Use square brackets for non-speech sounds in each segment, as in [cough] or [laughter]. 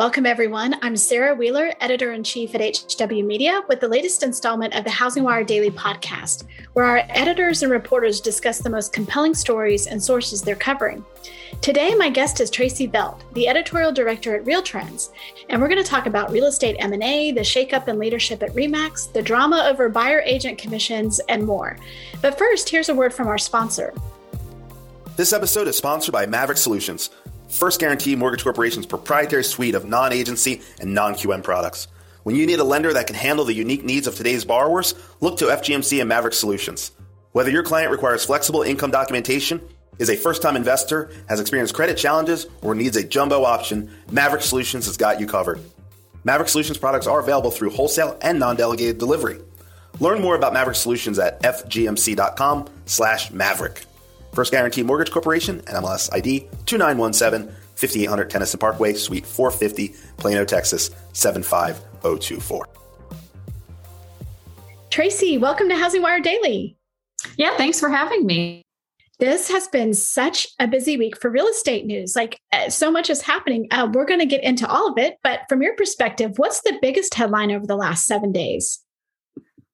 Welcome, everyone. I'm Sarah Wheeler, editor in chief at HW Media, with the latest installment of the Housing Wire Daily podcast, where our editors and reporters discuss the most compelling stories and sources they're covering. Today, my guest is Tracey Velt, the editorial director at Real Trends, and we're going to talk about real estate M&A, the shakeup in leadership at Remax, the drama over buyer agent commissions, and more. But first, here's a word from our sponsor. This episode is sponsored by Maverick Solutions First Guarantee Mortgage Corporation's proprietary suite of non agency and non QM products. When you need a lender that can handle the unique needs of today's borrowers, look to FGMC and Maverick Solutions. Whether your client requires flexible income documentation, is a first time investor, has experienced credit challenges, or needs a jumbo option, Maverick Solutions has got you covered. Maverick Solutions products are available through wholesale and non delegated delivery. Learn more about Maverick Solutions at fgmc.com slash maverick. First Guarantee Mortgage Corporation, NMLS ID 2917, 5800 Tennyson Parkway, Suite 450, Plano, Texas 75024. Tracey, welcome to Housing Wire Daily. Yeah, thanks for having me. This has been such a busy week for real estate news. Like uh, so much is happening. Uh, we're going to get into all of it, but from your perspective, what's the biggest headline over the last seven days?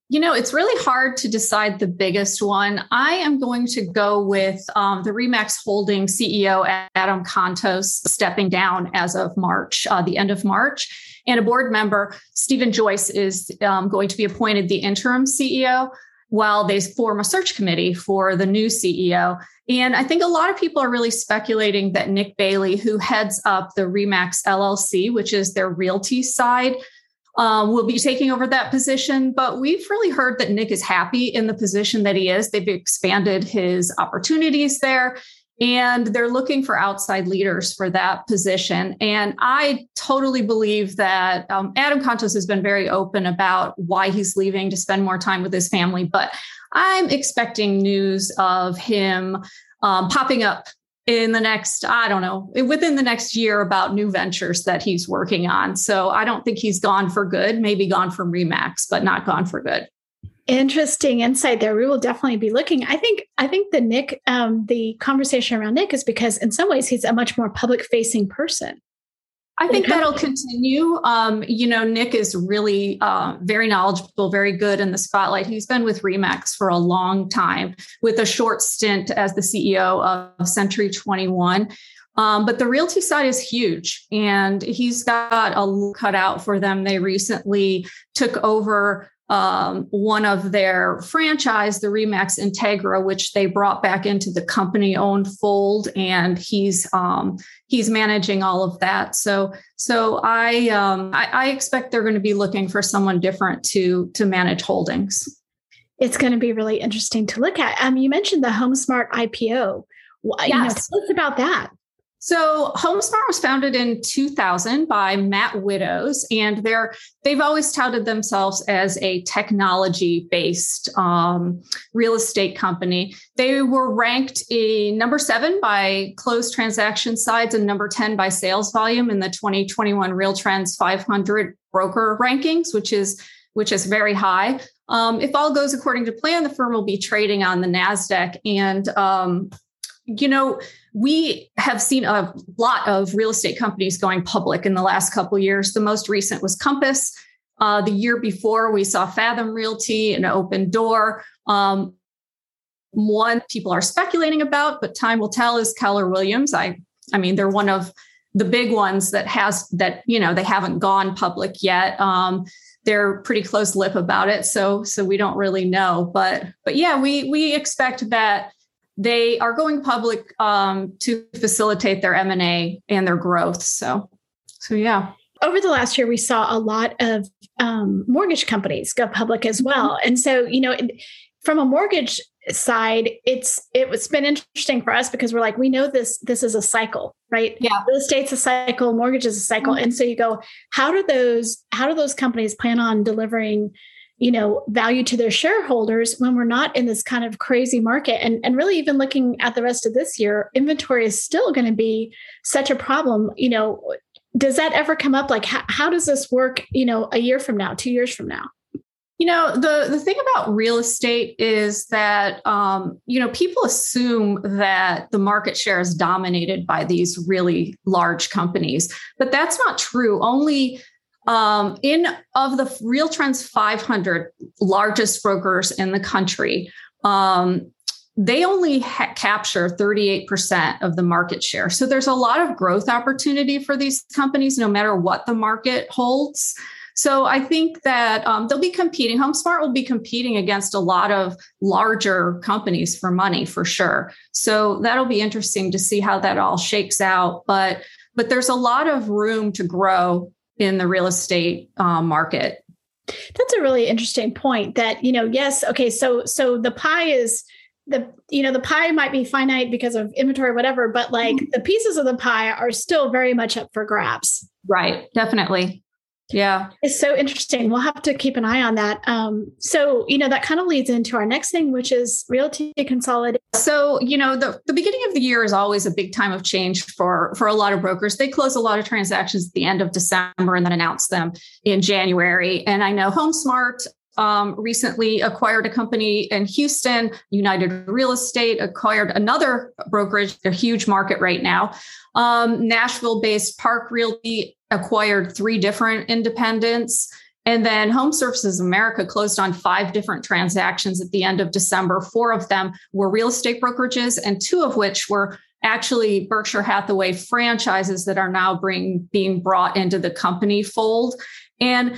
You know, it's really hard to decide the biggest one. I am going to go with um, the Remax Holding CEO, Adam Contos, stepping down as of March, uh, the end of March. And a board member, Stephen Joyce, is um, going to be appointed the interim CEO while they form a search committee for the new CEO. And I think a lot of people are really speculating that Nick Bailey, who heads up the Remax LLC, which is their realty side, um, will be taking over that position. But we've really heard that Nick is happy in the position that he is. They've expanded his opportunities there and they're looking for outside leaders for that position. And I totally believe that um, Adam Contos has been very open about why he's leaving to spend more time with his family. But I'm expecting news of him um, popping up in the next, I don't know, within the next year about new ventures that he's working on. So I don't think he's gone for good, maybe gone from Remax, but not gone for good. Interesting insight there. We will definitely be looking. I think I think the Nick, um, the conversation around Nick is because in some ways he's a much more public facing person. I think that'll continue. Um, you know, Nick is really uh, very knowledgeable, very good in the spotlight. He's been with Remax for a long time, with a short stint as the CEO of Century 21. Um, but the realty side is huge, and he's got a cutout for them. They recently took over um, one of their franchise, the Remax Integra, which they brought back into the company-owned fold, and he's um, he's managing all of that. So so I, um, I I expect they're going to be looking for someone different to to manage holdings. It's going to be really interesting to look at. Um, you mentioned the HomeSmart IPO. Yes. You know, tell us about that. So HomeSmart was founded in 2000 by Matt Widdoes, and they're they've always touted themselves as a technology-based um, real estate company. They were ranked a number seven by closed transaction sides and number 10 by sales volume in the 2021 Real Trends 500 broker rankings, which is which is very high. Um, if all goes according to plan, the firm will be trading on the Nasdaq, and um, you know we have seen a lot of real estate companies going public in the last couple years. The most recent was Compass. Uh, the year before, we saw Fathom Realty and Opendoor. Um, one people are speculating about, but time will tell. Is Keller Williams? I, I mean, they're one of the big ones that has that. You know, they haven't gone public yet. Um, they're pretty close lip about it, so so we don't really know. But but yeah, we we expect that they are going public um, to facilitate their m&a and their growth. So so yeah. Over the last year we saw a lot of um, mortgage companies go public as mm-hmm. well. And so you know from a mortgage side it's it's been interesting for us because we're like we know this this is a cycle right? Yeah. Real estate's a cycle mortgage is a cycle. Mm-hmm. and so you go how do those how do those companies plan on delivering you know value to their shareholders when we're not in this kind of crazy market. And and really even looking at the rest of this year inventory is still going to be such a problem. You know does that ever come up? Like how, how does this work you know a year from now two years from now? You know the the thing about real estate is that um, you know people assume that the market share is dominated by these really large companies, but that's not true. Only um, in of the Real Trends 500 largest brokers in the country, um, they only ha- capture 38% of the market share. So there's a lot of growth opportunity for these companies, no matter what the market holds. So I think that um, they'll be competing. HomeSmart will be competing against a lot of larger companies for money for sure. So that'll be interesting to see how that all shakes out. But but there's a lot of room to grow in the real estate um, market. That's a really interesting point. That you know, yes, okay, so so the pie is the you know the pie might be finite because of inventory whatever but like mm-hmm. the pieces of the pie are still very much up for grabs right definitely yeah. It's so interesting. We'll have to keep an eye on that. Um, so, you know, that kind of leads into our next thing, which is realty consolidation. So, you know, the, the beginning of the year is always a big time of change for, for a lot of brokers. They close a lot of transactions at the end of December and then announce them in January. And I know HomeSmart um, recently acquired a company in Houston. United Real Estate acquired another brokerage, a huge market right now. Um, Nashville based Park Realty acquired three different independents. And then Home Services America closed on five different transactions at the end of December. Four of them were real estate brokerages, and two of which were actually Berkshire Hathaway franchises that are now bring, being brought into the company fold. And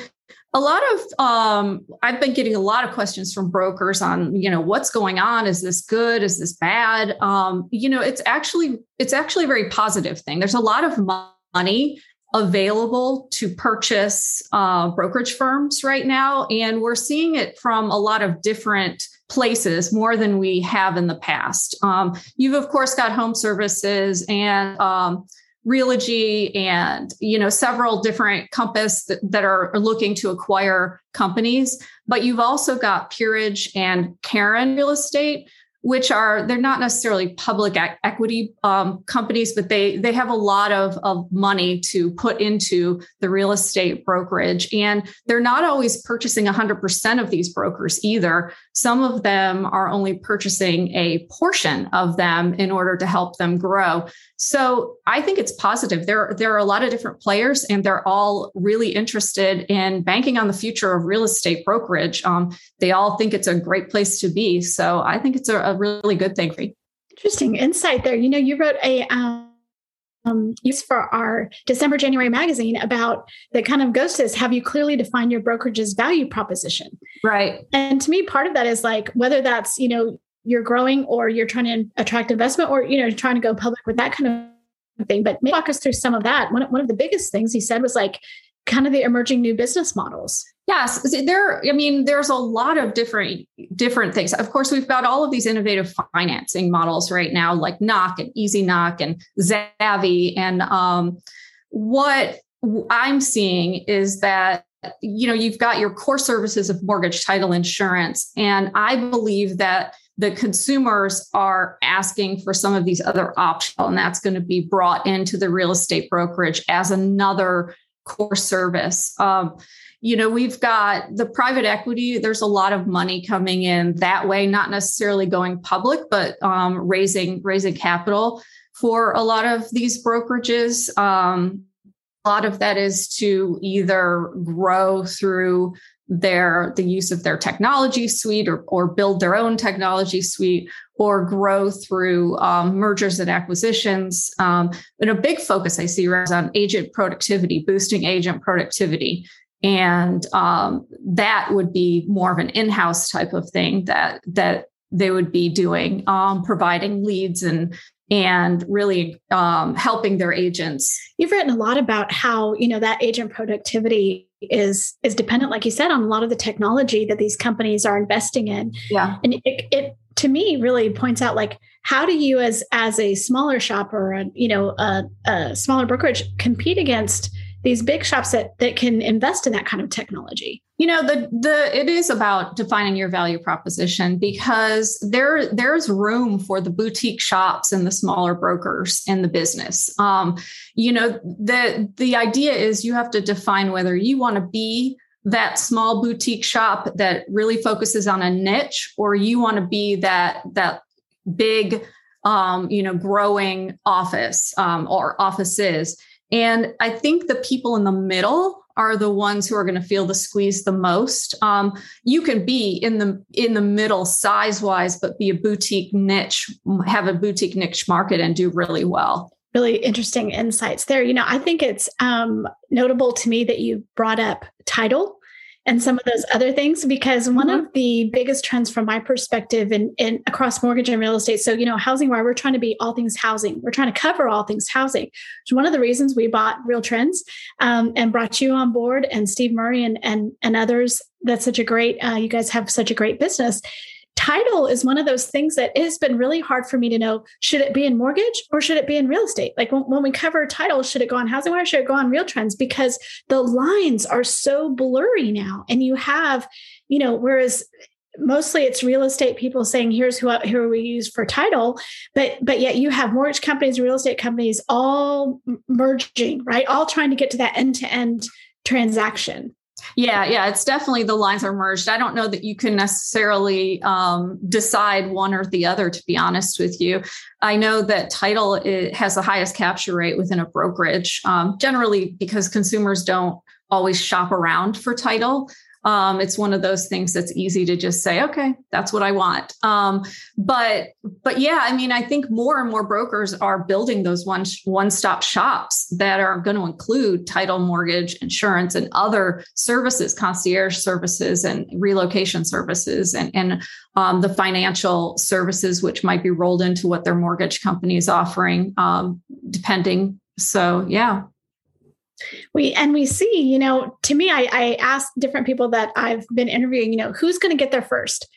a lot of um, i've been getting a lot of questions from brokers on you know what's going on? Is this good? Is this bad? Um, you know it's actually it's actually a very positive thing. There's a lot of money available to purchase uh, brokerage firms right now and we're seeing it from a lot of different places more than we have in the past. Um, you've of course got home services and um, Realogy and you know several different Compass that, that are looking to acquire companies, but you've also got Peerage and Caron Real Estate, which are they're not necessarily public equity um, companies, but they they have a lot of, of money to put into the real estate brokerage, and they're not always purchasing 100% of these brokers either. Some of them are only purchasing a portion of them in order to help them grow. So I think it's positive. There there are a lot of different players, and they're all really interested in banking on the future of real estate brokerage. Um, they all think it's a great place to be. So I think it's a a really good thing for you. Interesting insight there. You know, you wrote a um, um, use for our December January magazine about that kind of goes to this have you clearly defined your brokerage's value proposition? Right. And to me, part of that is like whether that's, you know, you're growing or you're trying to attract investment or, you know, trying to go public with that kind of thing. But maybe walk us through some of that. One, one of the biggest things he said was like kind of the emerging new business models. Yes, there. I mean, there's a lot of different different things. Of course, we've got all of these innovative financing models right now, like Knock and Easy Knock and Zavvie. And um, what I'm seeing is that you know you've got your core services of mortgage, title, insurance, and I believe that the consumers are asking for some of these other options, and that's going to be brought into the real estate brokerage as another core service. Um, you know we've got the private equity there's a lot of money coming in that way not necessarily going public but um, raising raising capital for a lot of these brokerages. Um, a lot of that is to either grow through their the use of their technology suite or, or build their own technology suite or grow through um, mergers and acquisitions. Um, and a big focus i see is on agent productivity boosting agent productivity and um, that would be more of an in-house type of thing that that they would be doing um, providing leads and and really um, helping their agents. You've written a lot about how you know that agent productivity is is dependent like you said on a lot of the technology that these companies are investing in. Yeah. And it, it to me really points out like how do you as as a smaller shop or a, you know a, a smaller brokerage compete against these big shops that that can invest in that kind of technology. You know the the it is about defining your value proposition because there there's room for the boutique shops and the smaller brokers in the business. Um, you know the the idea is you have to define whether you want to be that small boutique shop that really focuses on a niche or you want to be that that big um, you know growing office um, or offices and i think the people in the middle are the ones who are going to feel the squeeze the most. Um, you can be in the in the middle size wise, but be a boutique niche, have a boutique niche market, and do really well. Really interesting insights there. You know, I think it's um, notable to me that you brought up title and some of those other things because one mm-hmm. of the biggest trends from my perspective in, in across mortgage and real estate so you know housing wire we're trying to be all things housing. We're trying to cover all things housing. So one of the reasons we bought real trends um, and brought you on board and steve murray and and, and others. That's such a great uh, you guys have such a great business title is one of those things that has been really hard for me to know should it be in mortgage or should it be in real estate? Like when, when we cover title should it go on housing wire should it go on real trends? Because the lines are so blurry now and you have you know whereas mostly it's real estate people saying here's who who we use for title but but yet you have mortgage companies real estate companies all merging right? All trying to get to that end to end transaction yeah, yeah, it's definitely the lines are merged. I don't know that you can necessarily um, decide one or the other, to be honest with you. I know that title has the highest capture rate within a brokerage, um, generally because consumers don't always shop around for title um, it's one of those things that's easy to just say okay that's what i want. Um, but but yeah i mean i think more and more brokers are building those one one stop shops that are going to include title mortgage insurance and other services concierge services and relocation services and and um, the financial services which might be rolled into what their mortgage company is offering um, depending. So yeah we and we see you know to me i i ask different people that i've been interviewing you know who's going to get there first?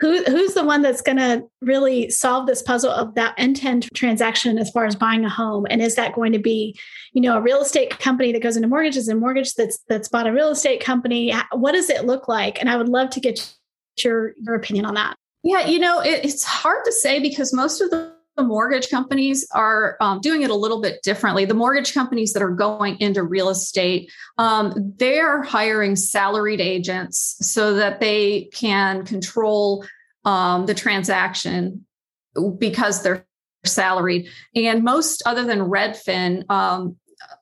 Who who's the one that's going to really solve this puzzle of that end-to-end transaction as far as buying a home? And is that going to be you know a real estate company that goes into mortgages and mortgage that's that's bought a real estate company? What does it look like? And i would love to get your your opinion on that. Yeah you know it, it's hard to say because most of the the mortgage companies are um, doing it a little bit differently. The mortgage companies that are going into real estate, um, they're hiring salaried agents so that they can control um, the transaction because they're salaried. And most, other than Redfin, um,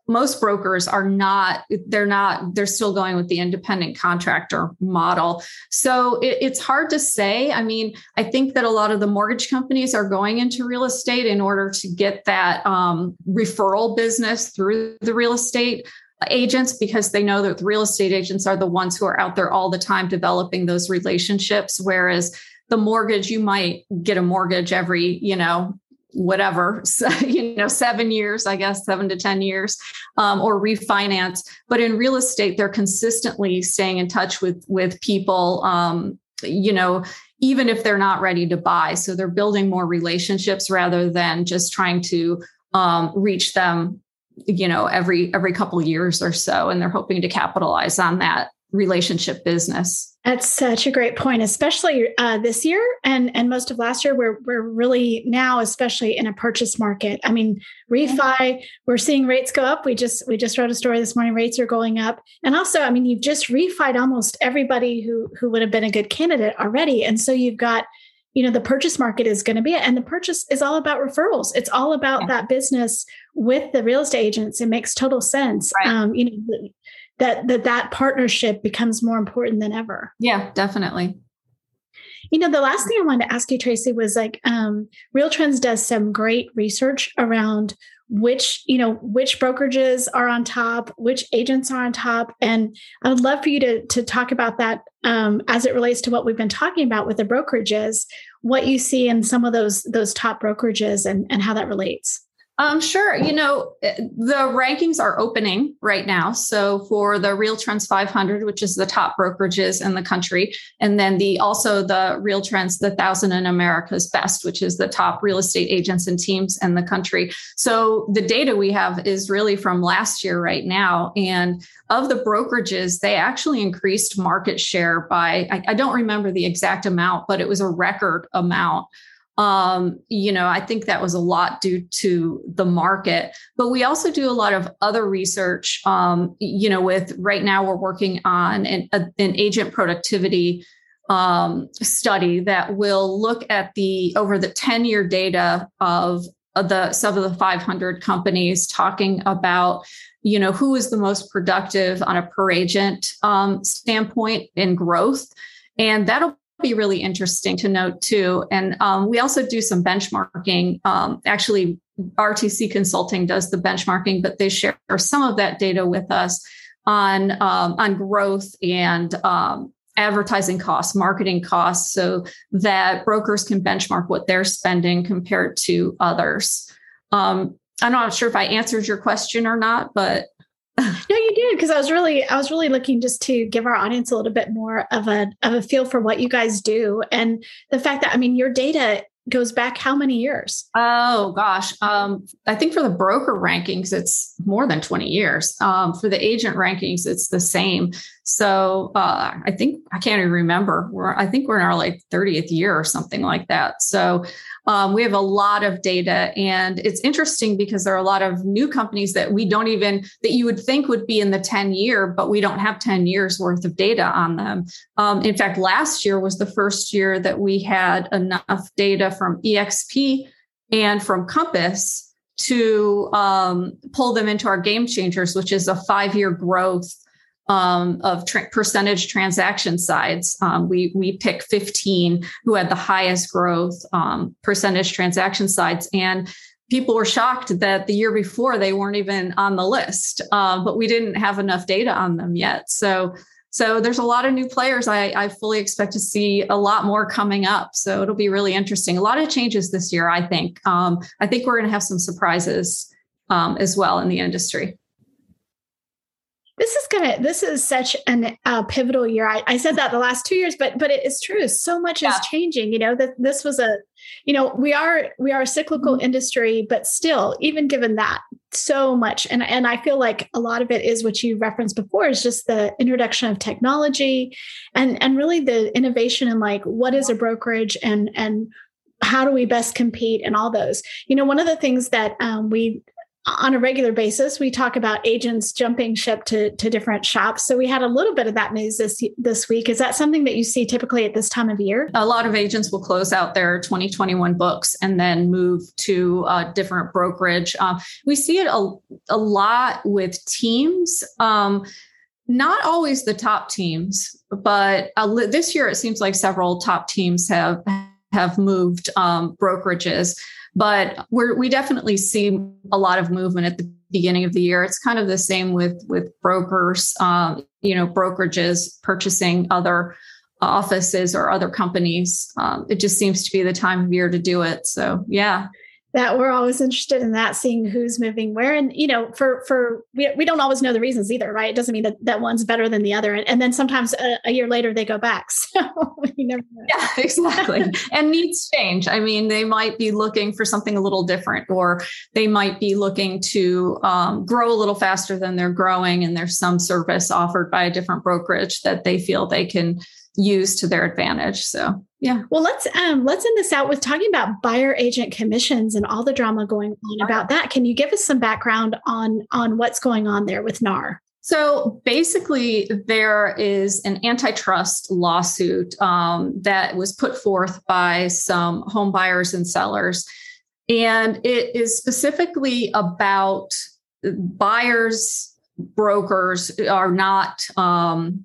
most brokers are not they're not they're still going with the independent contractor model. So it, it's hard to say. I mean i think that a lot of the mortgage companies are going into real estate in order to get that um, referral business through the real estate agents because they know that the real estate agents are the ones who are out there all the time developing those relationships. Whereas the mortgage you might get a mortgage every you know whatever, [laughs] you know, seven years, I guess, seven to 10 years, um, or refinance. But in real estate, they're consistently staying in touch with, with people, um, you know, even if they're not ready to buy. So they're building more relationships rather than just trying to um, reach them, you know, every every couple years or so. And they're hoping to capitalize on that relationship business. That's such a great point, especially uh, this year and and most of last year. We're we're really now, especially in a purchase market. I mean, refi. We're seeing rates go up. We just we just wrote a story this morning. Rates are going up, and also, I mean, you've just refied almost everybody who who would have been a good candidate already, and so you've got you know the purchase market is going to be it and the purchase is all about referrals it's all about yeah. that business with the real estate agents it makes total sense right. um, you know that that that partnership becomes more important than ever. Yeah definitely. You know the last thing i wanted to ask you tracey was like um, real trends does some great research around which you know which brokerages are on top which agents are on top. And i would love for you to to talk about that um, as it relates to what we've been talking about with the brokerages what you see in some of those those top brokerages and and how that relates Um, sure. You know, eh, the rankings are opening right now. So for the Real Trends 500, which is the top brokerages in the country, and then the also the Real Trends the Thousand in America's Best, which is the top real estate agents and teams in the country. So the data we have is really from last year right now, and of the brokerages, they actually increased market share by I, I don't remember the exact amount, but it was a record amount um, you know, I think that was a lot due to the market. But we also do a lot of other research. Um, you know, with right now we're working on an, a, an agent productivity um, study that will look at the over the 10 year data of, the some of the 500 companies talking about you know who is the most productive on a per agent um, standpoint in growth and that'll be really interesting to note too. And um, we also do some benchmarking. Um, actually, RTC Consulting does the benchmarking, but they share some of that data with us on um, on growth and um, advertising costs, marketing costs, so that brokers can benchmark what they're spending compared to others. Um, I'm not sure if I answered your question or not, but no, you did because I was really I was really looking just to give our audience a little bit more of a of a feel for what you guys do and the fact that I mean your data goes back how many years? Oh gosh, um, I think for the broker rankings it's more than twenty years. Um, for the agent rankings, it's the same. So uh, I think I can't even remember. We're I think we're in our like thirtieth year or something like that. So um, we have a lot of data, and it's interesting because there are a lot of new companies that we don't even that you would think would be in the 10 year, but we don't have 10 years worth of data on them. Um, in fact, last year was the first year that we had enough data from EXP and from Compass to um, pull them into our game changers, which is a five year growth um, of tra- percentage transaction sides. Um, we we pick 15 who had the highest growth um, percentage transaction sides, and people were shocked that the year before they weren't even on the list, uh, but we didn't have enough data on them yet. So. So there's a lot of new players. I, I fully expect to see a lot more coming up. So it'll be really interesting. A lot of changes this year, I think. Um, I think we're going to have some surprises um, as well in the industry this is gonna this is such an uh, pivotal year I, I, said that the last two years but but it's true so much yeah. is changing you know that this was a you know we are we are a cyclical mm-hmm. industry but still even given that so much and and i feel like a lot of it is what you referenced before is just the introduction of technology and and really the innovation in like what is a brokerage and and how do we best compete and all those you know one of the things that um, we on a regular basis we talk about agents jumping ship to, to different shops. So we had a little bit of that news this this week. Is that something that you see typically at this time of year? A lot of agents will close out their 2021 books and then move to a different brokerage. Um, we see it a, a lot with teams. Um, not always the top teams but li- this year it seems like several top teams have have moved um, brokerages but we definitely see a lot of movement at the beginning of the year. It's kind of the same with with brokers, um, you know, brokerages purchasing other offices or other companies. Um, it just seems to be the time of year to do it. So yeah that we're always interested in that seeing who's moving where. And you know for for we, we don't always know the reasons either right? It doesn't mean that that one's better than the other. And, and then sometimes a, a, year later they go back. [laughs] So you never know. yeah [laughs] exactly. And needs change. I mean they might be looking for something a little different or they might be looking to um, grow a little faster than they're growing and there's some service offered by a different brokerage that they feel they can use to their advantage. So yeah. Well, let's um let's end this out with talking about buyer agent commissions and all the drama going on about that. Can you give us some background on on what's going on there with NAR? So basically, there is an antitrust lawsuit um, that was put forth by some home buyers and sellers. And it is specifically about buyers, brokers are not um,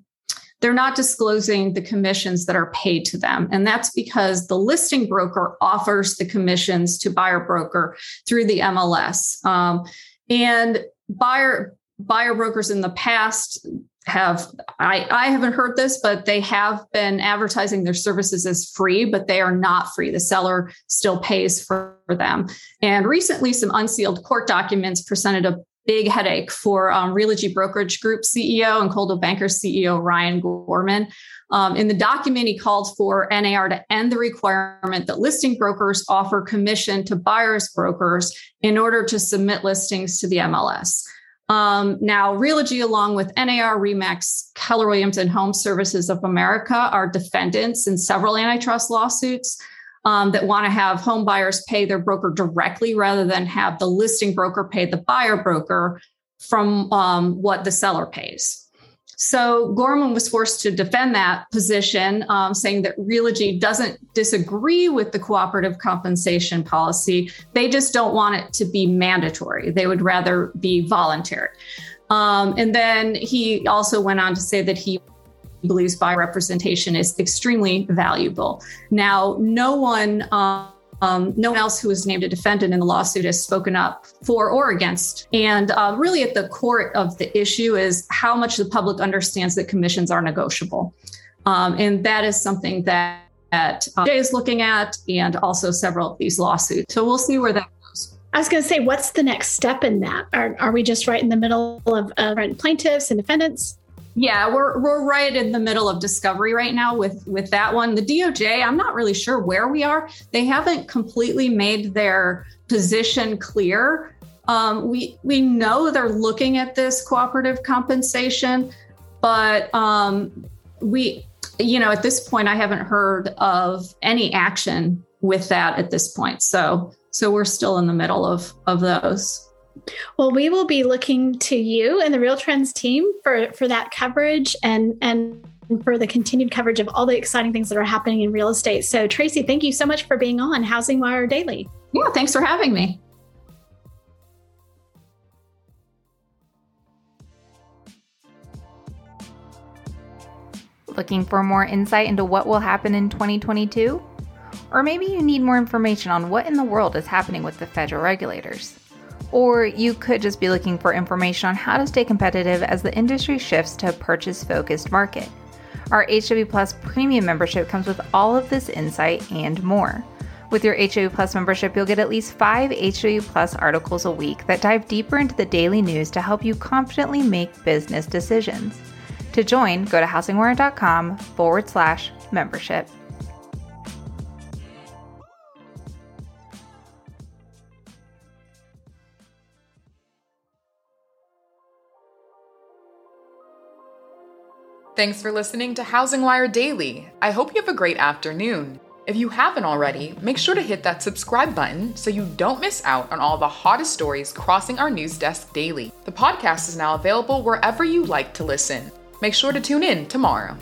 they're not disclosing the commissions that are paid to them. And that's because the listing broker offers the commissions to buyer broker through the MLS. Um, and buyer buyer brokers in the past have I, I haven't heard this but they have been advertising their services as free but they are not free the seller still pays for, for them and recently some unsealed court documents presented a big headache for um, Realogy Brokerage Group CEO and Coldwell Banker CEO Ryan Gorman. Um, in the document, he called for NAR to end the requirement that listing brokers offer commission to buyers brokers in order to submit listings to the MLS. Um, now, Realogy, along with NAR, Remax, Keller Williams, and Home Services of America, are defendants in several antitrust lawsuits um, that want to have home buyers pay their broker directly rather than have the listing broker pay the buyer broker from um, what the seller pays. So Gorman was forced to defend that position, um, saying that Realogy doesn't disagree with the cooperative compensation policy. They just don't want it to be mandatory. They would rather be voluntary. Um, and then he also went on to say that he believes buyer representation is extremely valuable. Now, no one. Um, um, no one else who was named a defendant in the lawsuit has spoken up for or against. And uh, really, at the core of the issue is how much the public understands that commissions are negotiable. Um, and that is something that, that uh, Jay is looking at, and also several of these lawsuits. So we'll see where that goes. I was going to say, what's the next step in that? Are, are we just right in the middle of uh, plaintiffs and defendants? Yeah, we're we're right in the middle of discovery right now with with that one. The DOJ, I'm not really sure where we are. They haven't completely made their position clear. Um, we we know they're looking at this cooperative compensation, but um, we, you know, at this point, I haven't heard of any action with that at this point. So so we're still in the middle of of those. Well, we will be looking to you and the Real Trends team for for that coverage and and for the continued coverage of all the exciting things that are happening in real estate. So, Tracey, thank you so much for being on Housing Wire Daily. Yeah, thanks for having me. Looking for more insight into what will happen in 2022? Or maybe you need more information on what in the world is happening with the federal regulators. Or you could just be looking for information on how to stay competitive as the industry shifts to a purchase focused market. Our HW Plus premium membership comes with all of this insight and more. With your HW Plus membership, you'll get at least five HW Plus articles a week that dive deeper into the daily news to help you confidently make business decisions. To join, go to housingwire.com forward slash membership. Thanks for listening to Housing Wire Daily. I hope you have a great afternoon. If you haven't already, make sure to hit that subscribe button so you don't miss out on all the hottest stories crossing our news desk daily. The podcast is now available wherever you like to listen. Make sure to tune in tomorrow.